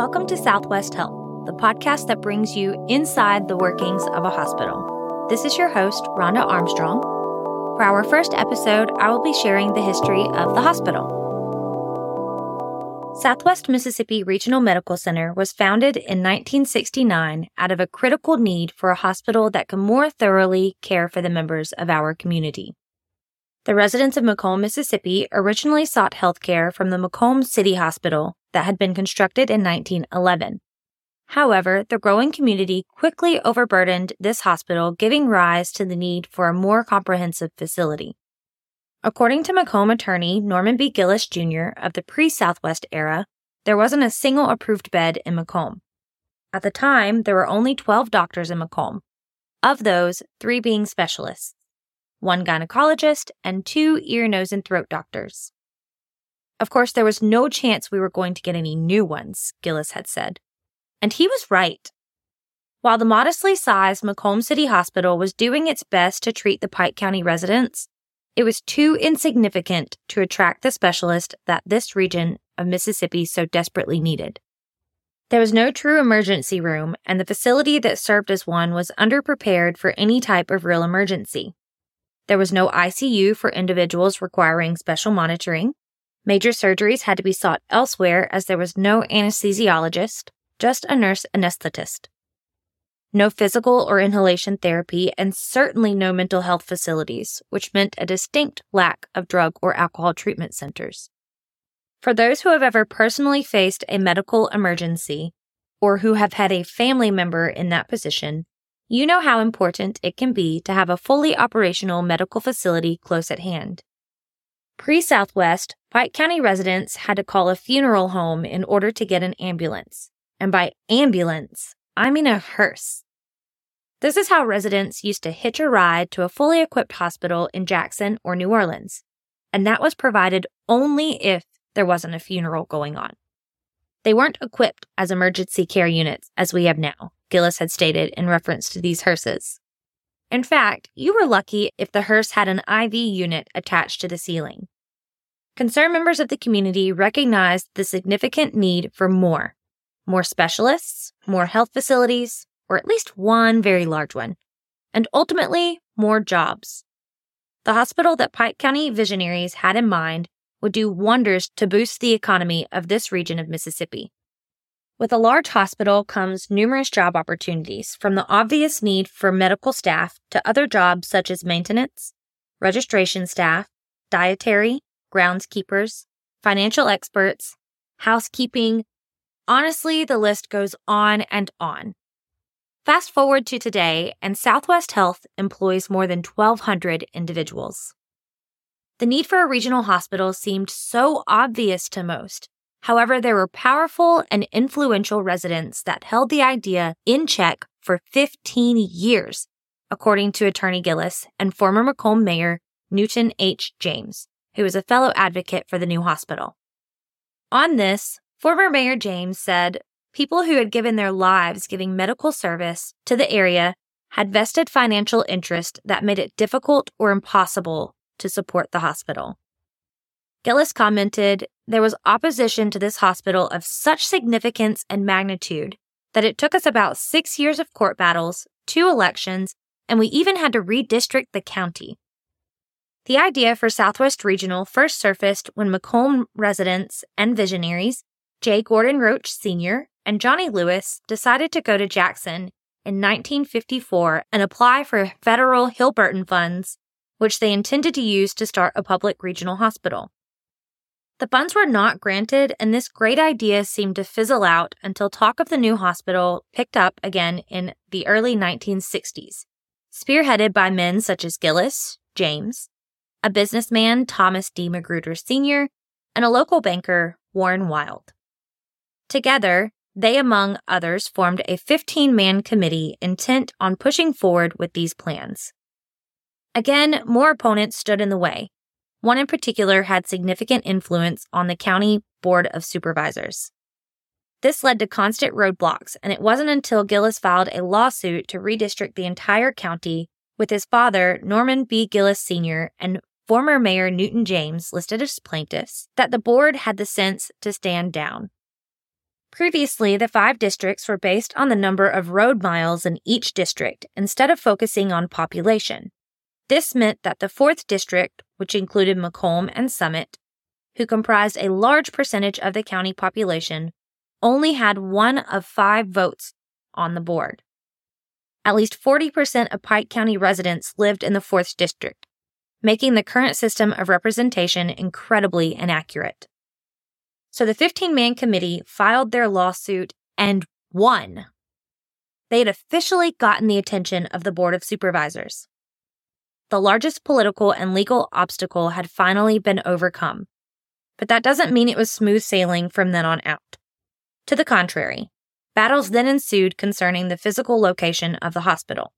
Welcome to Southwest Health, the podcast that brings you inside the workings of a hospital. This is your host, Ronda Armstrong. For our first episode, I will be sharing the history of the hospital. Southwest Mississippi Regional Medical Center was founded in 1969 out of a critical need for a hospital that can more thoroughly care for the members of our community. The residents of McComb, Mississippi originally sought health care from the McComb City Hospital that had been constructed in 1911. However, the growing community quickly overburdened this hospital, giving rise to the need for a more comprehensive facility. According to McComb attorney Norman B. Gillis Jr. of the pre Southwest era, there wasn't a single approved bed in McComb. At the time, there were only 12 doctors in McComb, Of those, three being specialists one gynecologist and two ear, nose, and throat doctors. Of course, there was no chance we were going to get any new ones, Gillis had said. And he was right. While the modestly sized McComb City Hospital was doing its best to treat the Pike County residents, it was too insignificant to attract the specialist that this region of Mississippi so desperately needed. There was no true emergency room, and the facility that served as one was underprepared for any type of real emergency. There was no ICU for individuals requiring special monitoring. Major surgeries had to be sought elsewhere as there was no anesthesiologist, just a nurse anesthetist no physical or inhalation therapy, and certainly no mental health facilities, which meant a distinct lack of drug or alcohol treatment centers. For those who have ever personally faced a medical emergency, or who have had a family member in that position, you know how important it can be to have a fully operational medical facility close at hand. Pre Southwest, Pike County residents had to call a funeral home in order to get an ambulance. And by ambulance, I mean a hearse. This is how residents used to hitch a ride to a fully equipped hospital in Jackson or New Orleans, and that was provided only if there wasn't a funeral going on. They weren't equipped as emergency care units as we have now, Gillis had stated in reference to these hearses. In fact, you were lucky if the hearse had an IV unit attached to the ceiling. Concerned members of the community recognized the significant need for more more specialists, more health facilities, or at least one very large one, and ultimately more jobs. The hospital that Pike County visionaries had in mind would do wonders to boost the economy of this region of Mississippi. With a large hospital comes numerous job opportunities, from the obvious need for medical staff to other jobs such as maintenance, registration staff, dietary, groundskeepers, financial experts, housekeeping, Honestly, the list goes on and on. Fast forward to today, and Southwest Health employs more than 1,200 individuals. The need for a regional hospital seemed so obvious to most. However, there were powerful and influential residents that held the idea in check for 15 years, according to Attorney Gillis and former McComb Mayor Newton H. James, who was a fellow advocate for the new hospital. On this, Former Mayor James said people who had given their lives giving medical service to the area had vested financial interest that made it difficult or impossible to support the hospital. Gillis commented there was opposition to this hospital of such significance and magnitude that it took us about six years of court battles, two elections, and we even had to redistrict the county. The idea for Southwest Regional first surfaced when McComb residents and visionaries J. Gordon Roach Sr. and Johnny Lewis decided to go to Jackson in 1954 and apply for federal Hill-Burton funds, which they intended to use to start a public regional hospital. The funds were not granted, and this great idea seemed to fizzle out until talk of the new hospital picked up again in the early 1960s, spearheaded by men such as Gillis, James, a businessman, Thomas D. Magruder Sr., and a local banker, Warren Wild. Together, they, among others, formed a 15 man committee intent on pushing forward with these plans. Again, more opponents stood in the way. One in particular had significant influence on the county board of supervisors. This led to constant roadblocks, and it wasn't until Gillis filed a lawsuit to redistrict the entire county with his father, Norman B. Gillis Sr., and former Mayor Newton James listed as plaintiffs that the board had the sense to stand down. Previously, the five districts were based on the number of road miles in each district instead of focusing on population. This meant that the fourth district, which included McComb and Summit, who comprised a large percentage of the county population, only had one of five votes on the board. At least 40% of Pike County residents lived in the 4th District, making the current system of representation incredibly inaccurate. So the 15 man committee filed their lawsuit and won. They had officially gotten the attention of the Board of Supervisors. The largest political and legal obstacle had finally been overcome. But that doesn't mean it was smooth sailing from then on out. To the contrary, battles then ensued concerning the physical location of the hospital.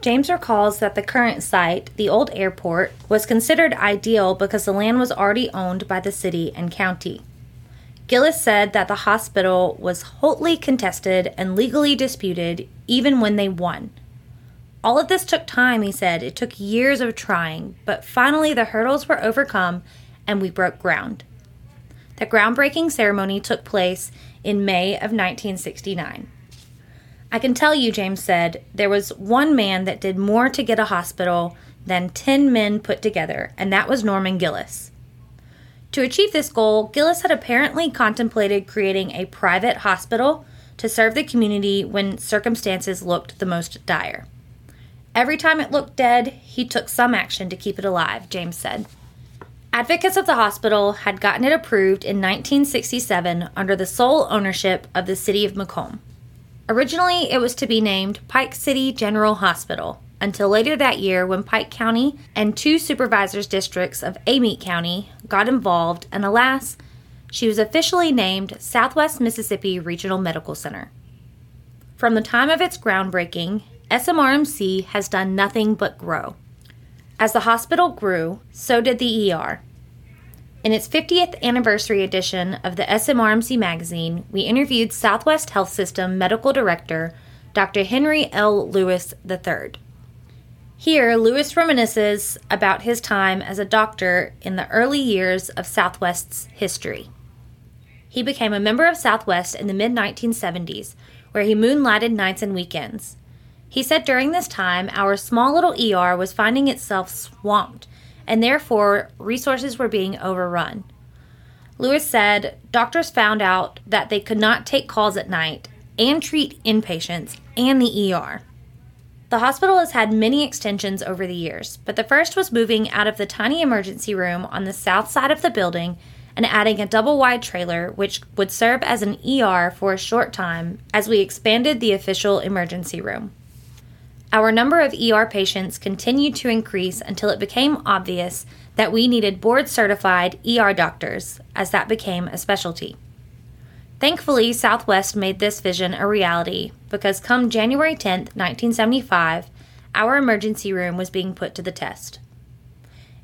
James recalls that the current site, the old airport, was considered ideal because the land was already owned by the city and county. Gillis said that the hospital was hotly contested and legally disputed even when they won. All of this took time, he said. It took years of trying, but finally the hurdles were overcome and we broke ground. The groundbreaking ceremony took place in May of 1969. I can tell you, James said, there was one man that did more to get a hospital than 10 men put together, and that was Norman Gillis. To achieve this goal, Gillis had apparently contemplated creating a private hospital to serve the community when circumstances looked the most dire. Every time it looked dead, he took some action to keep it alive, James said. Advocates of the hospital had gotten it approved in 1967 under the sole ownership of the city of McComb. Originally, it was to be named Pike City General Hospital until later that year when Pike County and two supervisors' districts of Amite County got involved, and alas, she was officially named Southwest Mississippi Regional Medical Center. From the time of its groundbreaking, SMRMC has done nothing but grow. As the hospital grew, so did the ER, in its 50th anniversary edition of the SMRMC magazine, we interviewed Southwest Health System Medical Director Dr. Henry L. Lewis III. Here, Lewis reminisces about his time as a doctor in the early years of Southwest's history. He became a member of Southwest in the mid 1970s, where he moonlighted nights and weekends. He said during this time, our small little ER was finding itself swamped and therefore resources were being overrun. Lewis said doctors found out that they could not take calls at night and treat inpatients and the ER. The hospital has had many extensions over the years, but the first was moving out of the tiny emergency room on the south side of the building and adding a double wide trailer, which would serve as an ER for a short time as we expanded the official emergency room. Our number of ER patients continued to increase until it became obvious that we needed board certified ER doctors, as that became a specialty. Thankfully, Southwest made this vision a reality because come January 10, 1975, our emergency room was being put to the test.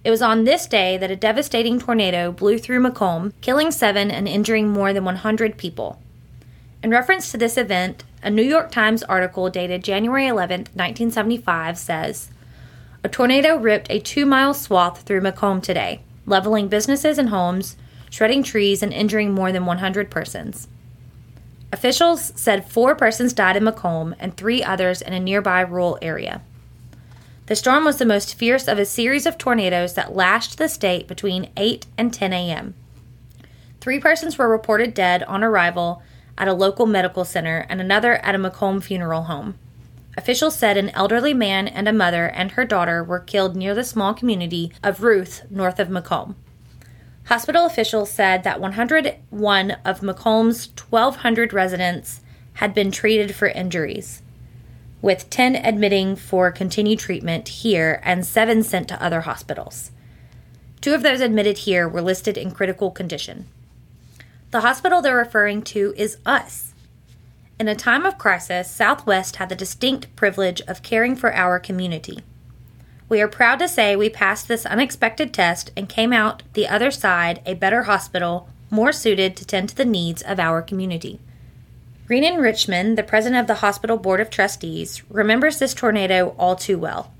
It was on this day that a devastating tornado blew through McComb, killing seven and injuring more than 100 people. In reference to this event, a New York Times article dated January 11, 1975 says A tornado ripped a two mile swath through McComb today, leveling businesses and homes, shredding trees, and injuring more than 100 persons. Officials said four persons died in McComb and three others in a nearby rural area. The storm was the most fierce of a series of tornadoes that lashed the state between 8 and 10 a.m. Three persons were reported dead on arrival at a local medical center and another at a McComb funeral home. Officials said an elderly man and a mother and her daughter were killed near the small community of Ruth, north of McComb. Hospital officials said that 101 of McComb's 1,200 residents had been treated for injuries, with 10 admitting for continued treatment here and 7 sent to other hospitals. Two of those admitted here were listed in critical condition. The hospital they're referring to is us. In a time of crisis, Southwest had the distinct privilege of caring for our community. We are proud to say we passed this unexpected test and came out the other side a better hospital, more suited to tend to the needs of our community. Renan Richmond, the president of the hospital board of trustees, remembers this tornado all too well.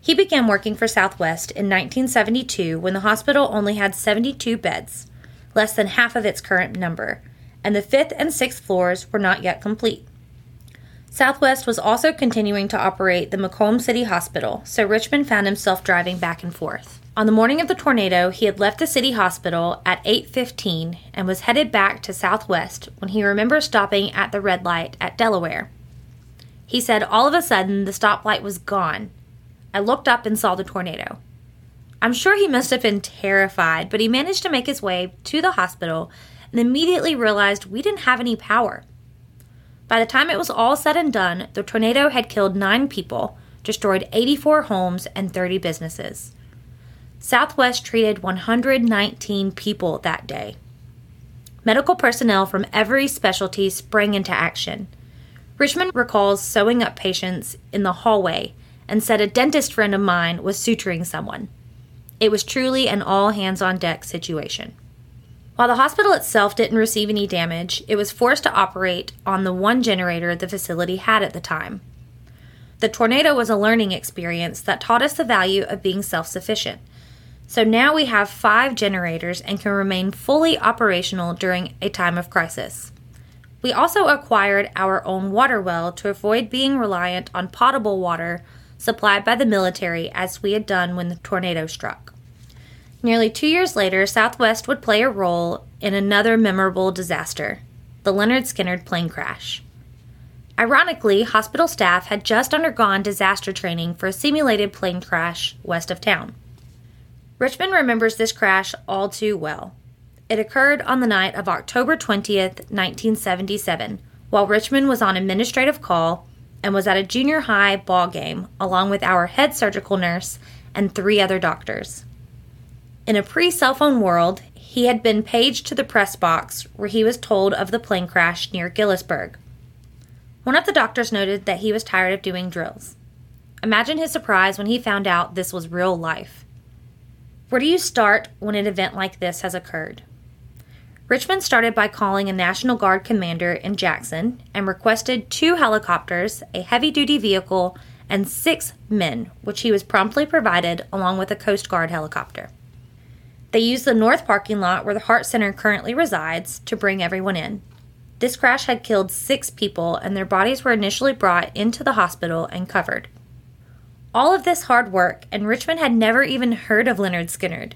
He began working for Southwest in 1972 when the hospital only had 72 beds less than half of its current number, and the fifth and sixth floors were not yet complete. Southwest was also continuing to operate the McComb City Hospital, so Richmond found himself driving back and forth. On the morning of the tornado, he had left the city hospital at 8:15 and was headed back to Southwest when he remembered stopping at the red light at Delaware. He said all of a sudden the stoplight was gone. I looked up and saw the tornado. I'm sure he must have been terrified, but he managed to make his way to the hospital and immediately realized we didn't have any power. By the time it was all said and done, the tornado had killed nine people, destroyed 84 homes, and 30 businesses. Southwest treated 119 people that day. Medical personnel from every specialty sprang into action. Richmond recalls sewing up patients in the hallway and said a dentist friend of mine was suturing someone. It was truly an all hands on deck situation. While the hospital itself didn't receive any damage, it was forced to operate on the one generator the facility had at the time. The tornado was a learning experience that taught us the value of being self sufficient so now we have five generators and can remain fully operational during a time of crisis. We also acquired our own water well to avoid being reliant on potable water supplied by the military as we had done when the tornado struck. Nearly two years later, Southwest would play a role in another memorable disaster the Lynyrd Skynyrd plane crash. Ironically, hospital staff had just undergone disaster training for a simulated plane crash west of town. Richmond remembers this crash all too well. It occurred on the night of October 20th, 1977, while Richmond was on administrative call and was at a junior high ball game along with our head surgical nurse and three other doctors. In a pre cell phone world, he had been paged to the press box where he was told of the plane crash near Gillsburg. One of the doctors noted that he was tired of doing drills. Imagine his surprise when he found out this was real life. Where do you start when an event like this has occurred? Richmond started by calling a National Guard commander in Jackson and requested two helicopters, a heavy duty vehicle, and six men, which he was promptly provided along with a Coast Guard helicopter. They used the north parking lot where the Heart Center currently resides to bring everyone in. This crash had killed six people, and their bodies were initially brought into the hospital and covered. All of this hard work, and Richmond had never even heard of Lynyrd Skynyrd.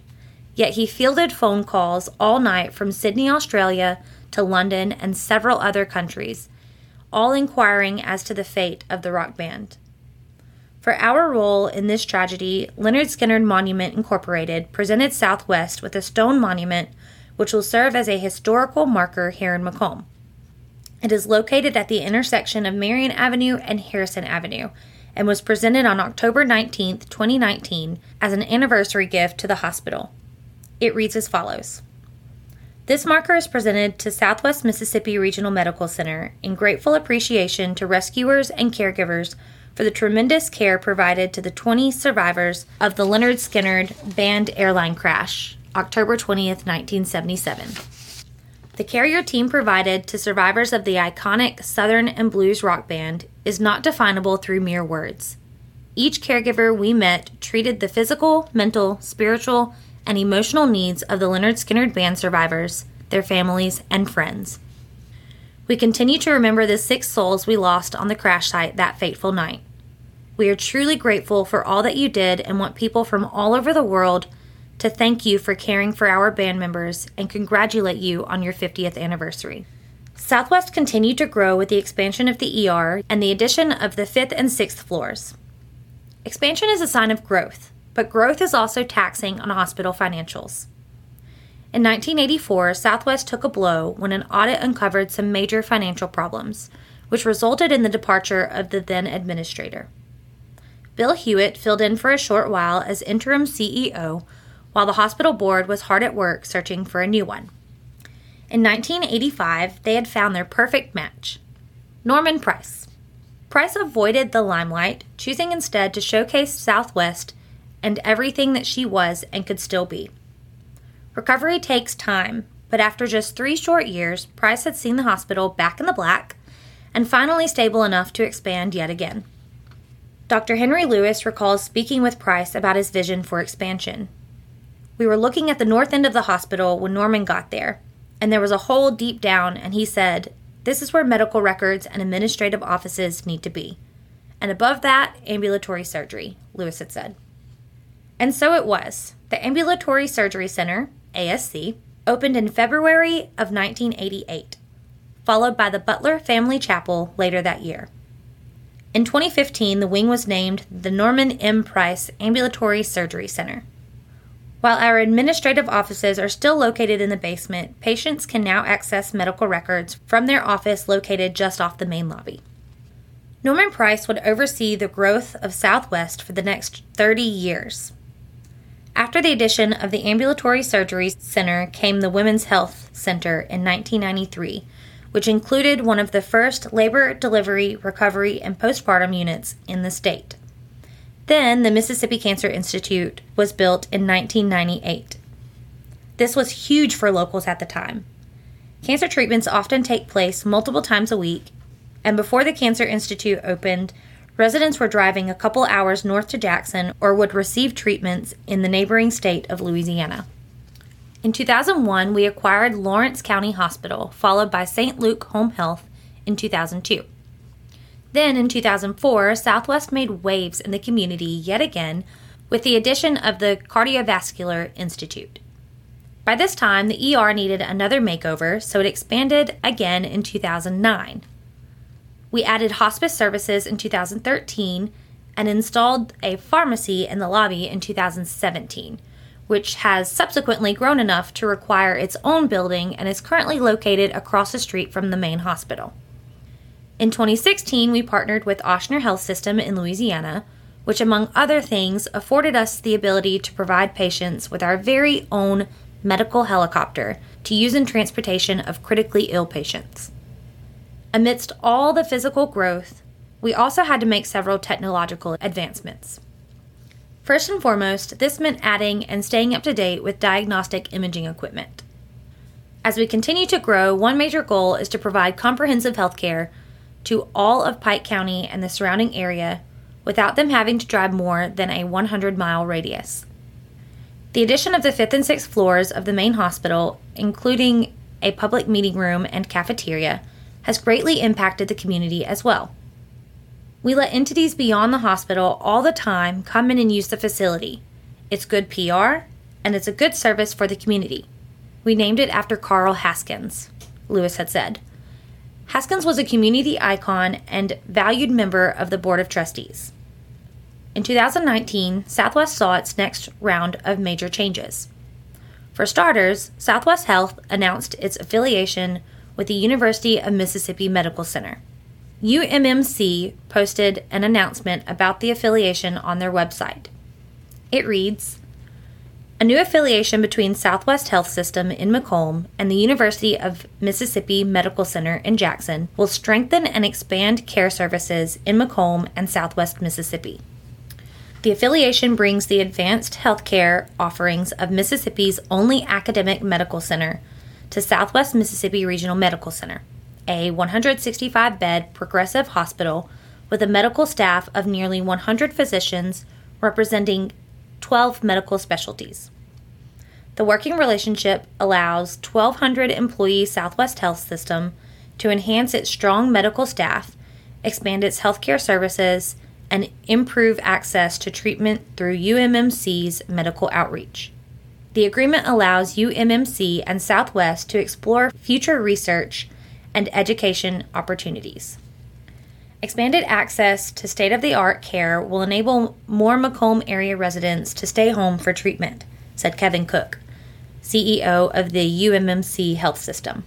Yet he fielded phone calls all night from Sydney, Australia to London and several other countries, all inquiring as to the fate of the rock band. For our role in this tragedy, Lynyrd Skynyrd Monument Incorporated presented Southwest with a stone monument which will serve as a historical marker here in McComb. It is located at the intersection of Marion Avenue and Harrison Avenue and was presented on October 19, 2019, as an anniversary gift to the hospital. It reads as follows This marker is presented to Southwest Mississippi Regional Medical Center in grateful appreciation to rescuers and caregivers for the tremendous care provided to the 20 survivors of the Lynyrd Skynyrd band airline crash, October 20th, 1977. The carrier team provided to survivors of the iconic Southern and Blues rock band is not definable through mere words. Each caregiver we met treated the physical, mental, spiritual, and emotional needs of the Lynyrd Skynyrd band survivors, their families, and friends. We continue to remember the six souls we lost on the crash site that fateful night. We are truly grateful for all that you did and want people from all over the world to thank you for caring for our band members and congratulate you on your 50th anniversary. Southwest continued to grow with the expansion of the ER and the addition of the fifth and sixth floors. Expansion is a sign of growth, but growth is also taxing on hospital financials. In 1984, Southwest took a blow when an audit uncovered some major financial problems, which resulted in the departure of the then administrator. Bill Hewitt filled in for a short while as interim CEO while the hospital board was hard at work searching for a new one. In 1985, they had found their perfect match Norman Price. Price avoided the limelight, choosing instead to showcase Southwest and everything that she was and could still be. Recovery takes time, but after just three short years, Price had seen the hospital back in the black and finally stable enough to expand yet again. Dr. Henry Lewis recalls speaking with Price about his vision for expansion. We were looking at the north end of the hospital when Norman got there, and there was a hole deep down, and he said, This is where medical records and administrative offices need to be. And above that, ambulatory surgery, Lewis had said. And so it was. The Ambulatory Surgery Center, ASC, opened in February of 1988, followed by the Butler Family Chapel later that year. In 2015, the wing was named the Norman M. Price Ambulatory Surgery Center. While our administrative offices are still located in the basement, patients can now access medical records from their office located just off the main lobby. Norman Price would oversee the growth of Southwest for the next 30 years. After the addition of the Ambulatory Surgery Center came the Women's Health Center in 1993, which included one of the first labor, delivery, recovery, and postpartum units in the state. Then the Mississippi Cancer Institute was built in 1998. This was huge for locals at the time. Cancer treatments often take place multiple times a week, and before the Cancer Institute opened, residents were driving a couple hours north to Jackson or would receive treatments in the neighboring state of Louisiana. In 2001, we acquired Lawrence County Hospital, followed by St. Luke Home Health in 2002. Then in 2004, Southwest made waves in the community yet again with the addition of the Cardiovascular Institute. By this time, the ER needed another makeover, so it expanded again in 2009. We added hospice services in 2013 and installed a pharmacy in the lobby in 2017 which has subsequently grown enough to require its own building and is currently located across the street from the main hospital. In 2016, we partnered with Ochsner Health System in Louisiana, which, among other things, afforded us the ability to provide patients with our very own medical helicopter to use in transportation of critically ill patients. Amidst all the physical growth, we also had to make several technological advancements. First and foremost, this meant adding and staying up to date with diagnostic imaging equipment. As we continue to grow, one major goal is to provide comprehensive health care to all of Pike County and the surrounding area without them having to drive more than a 100 mile radius. The addition of the fifth and sixth floors of the main hospital, including a public meeting room and cafeteria, has greatly impacted the community as well. We let entities beyond the hospital all the time come in and use the facility. It's good PR, and it's a good service for the community. We named it after Carl Haskins, Lewis had said. Haskins was a community icon and valued member of the Board of Trustees. In 2019, Southwest saw its next round of major changes. For starters, Southwest Health announced its affiliation with the University of Mississippi Medical Center. UMMC posted an announcement about the affiliation on their website. It reads A new affiliation between Southwest Health System in McComb and the University of Mississippi Medical Center in Jackson will strengthen and expand care services in McComb and Southwest Mississippi. The affiliation brings the advanced healthcare offerings of Mississippi's only academic medical center to Southwest Mississippi Regional Medical Center a 165 bed progressive hospital with a medical staff of nearly 100 physicians representing 12 medical specialties. The working relationship allows 1,200 employee Southwest Health System to enhance its strong medical staff, expand its healthcare services, and improve access to treatment through UMMC's medical outreach. The agreement allows UMMC and Southwest to explore future research and education opportunities. Expanded access to state of the art care will enable more McComb area residents to stay home for treatment, said Kevin Cook, CEO of the UMMC Health System.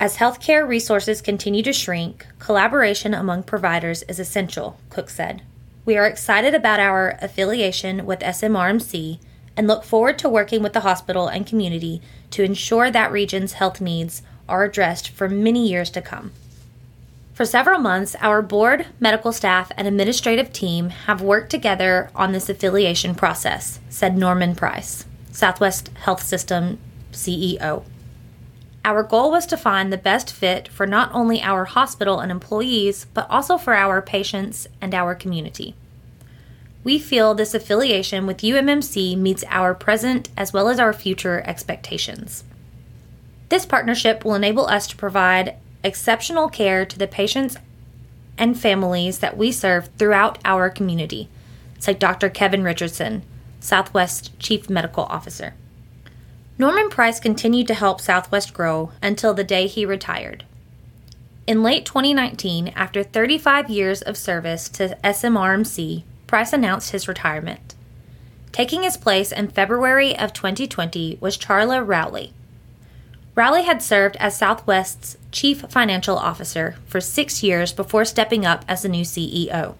As healthcare resources continue to shrink, collaboration among providers is essential, Cook said. We are excited about our affiliation with SMRMC and look forward to working with the hospital and community to ensure that region's health needs are addressed for many years to come. For several months, our board, medical staff, and administrative team have worked together on this affiliation process, said Norman Price, Southwest Health System CEO. Our goal was to find the best fit for not only our hospital and employees, but also for our patients and our community. We feel this affiliation with UMMC meets our present as well as our future expectations. This partnership will enable us to provide exceptional care to the patients and families that we serve throughout our community, said Dr. Kevin Richardson, Southwest Chief Medical Officer. Norman Price continued to help Southwest grow until the day he retired. In late 2019, after 35 years of service to SMRMC, Price announced his retirement. Taking his place in February of 2020 was Charla Rowley. Rowley had served as Southwest's chief financial officer for six years before stepping up as the new CEO.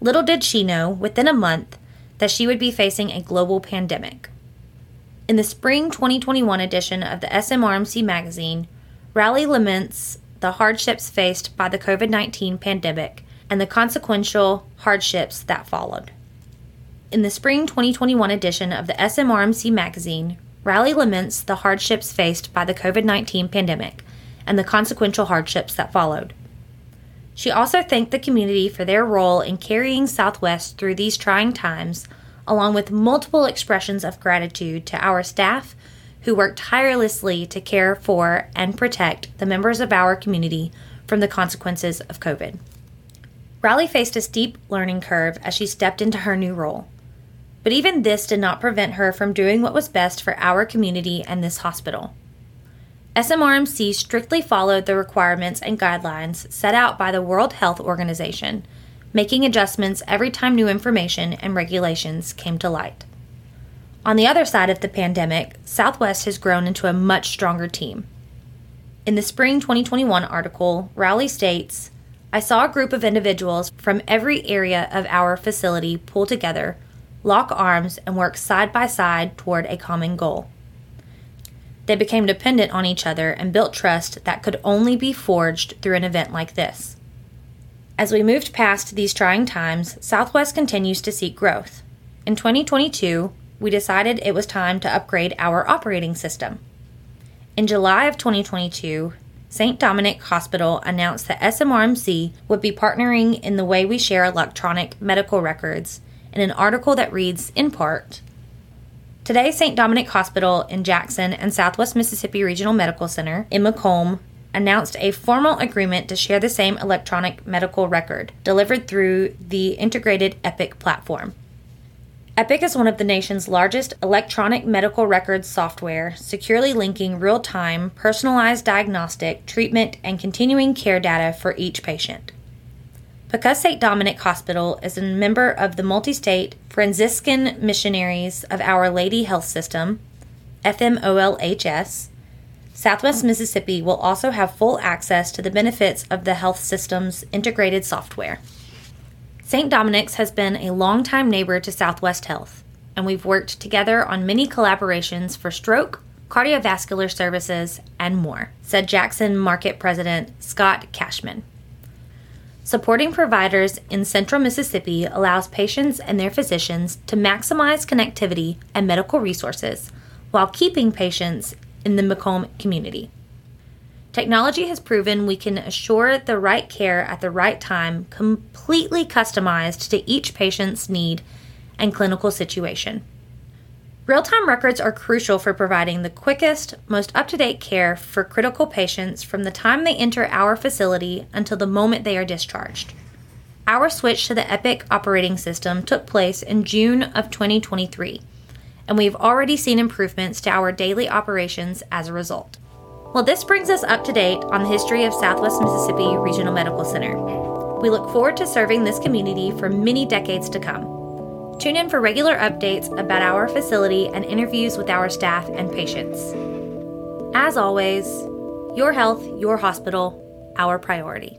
Little did she know, within a month, that she would be facing a global pandemic. In the spring 2021 edition of the SMRMC magazine, Rowley laments the hardships faced by the COVID 19 pandemic and the consequential hardships that followed. In the spring 2021 edition of the SMRMC magazine, Rowley laments the hardships faced by the COVID 19 pandemic and the consequential hardships that followed. She also thanked the community for their role in carrying Southwest through these trying times, along with multiple expressions of gratitude to our staff who worked tirelessly to care for and protect the members of our community from the consequences of COVID. Rowley faced a steep learning curve as she stepped into her new role. But even this did not prevent her from doing what was best for our community and this hospital. SMRMC strictly followed the requirements and guidelines set out by the World Health Organization, making adjustments every time new information and regulations came to light. On the other side of the pandemic, Southwest has grown into a much stronger team. In the spring 2021 article, Rowley states I saw a group of individuals from every area of our facility pull together lock arms, and work side by side toward a common goal. They became dependent on each other and built trust that could only be forged through an event like this. As we moved past these trying times, Southwest continues to seek growth. In 2022, we decided it was time to upgrade our operating system. In July of 2022, St. Dominic Hospital announced that SMRMC would be partnering in the way we share electronic medical records in an article that reads, in part, Today, St. Dominic Hospital in Jackson and Southwest Mississippi Regional Medical Center in McComb announced a formal agreement to share the same electronic medical record delivered through the integrated Epic platform. Epic is one of the nation's largest electronic medical records software, securely linking real time, personalized diagnostic, treatment, and continuing care data for each patient. Because St. Dominic Hospital is a member of the multi state Franciscan Missionaries of Our Lady Health System, FMOLHS, Southwest Mississippi will also have full access to the benefits of the health system's integrated software. St. Dominic's has been a longtime neighbor to Southwest Health, and we've worked together on many collaborations for stroke, cardiovascular services, and more, said Jackson Market President Scott Cashman. Supporting providers in central Mississippi allows patients and their physicians to maximize connectivity and medical resources while keeping patients in the McComb community. Technology has proven we can assure the right care at the right time, completely customized to each patient's need and clinical situation. Real time records are crucial for providing the quickest, most up to date care for critical patients from the time they enter our facility until the moment they are discharged. Our switch to the Epic operating system took place in June of 2023, and we've already seen improvements to our daily operations as a result. Well, this brings us up to date on the history of Southwest Mississippi Regional Medical Center. We look forward to serving this community for many decades to come. Tune in for regular updates about our facility and interviews with our staff and patients. As always, your health, your hospital, our priority.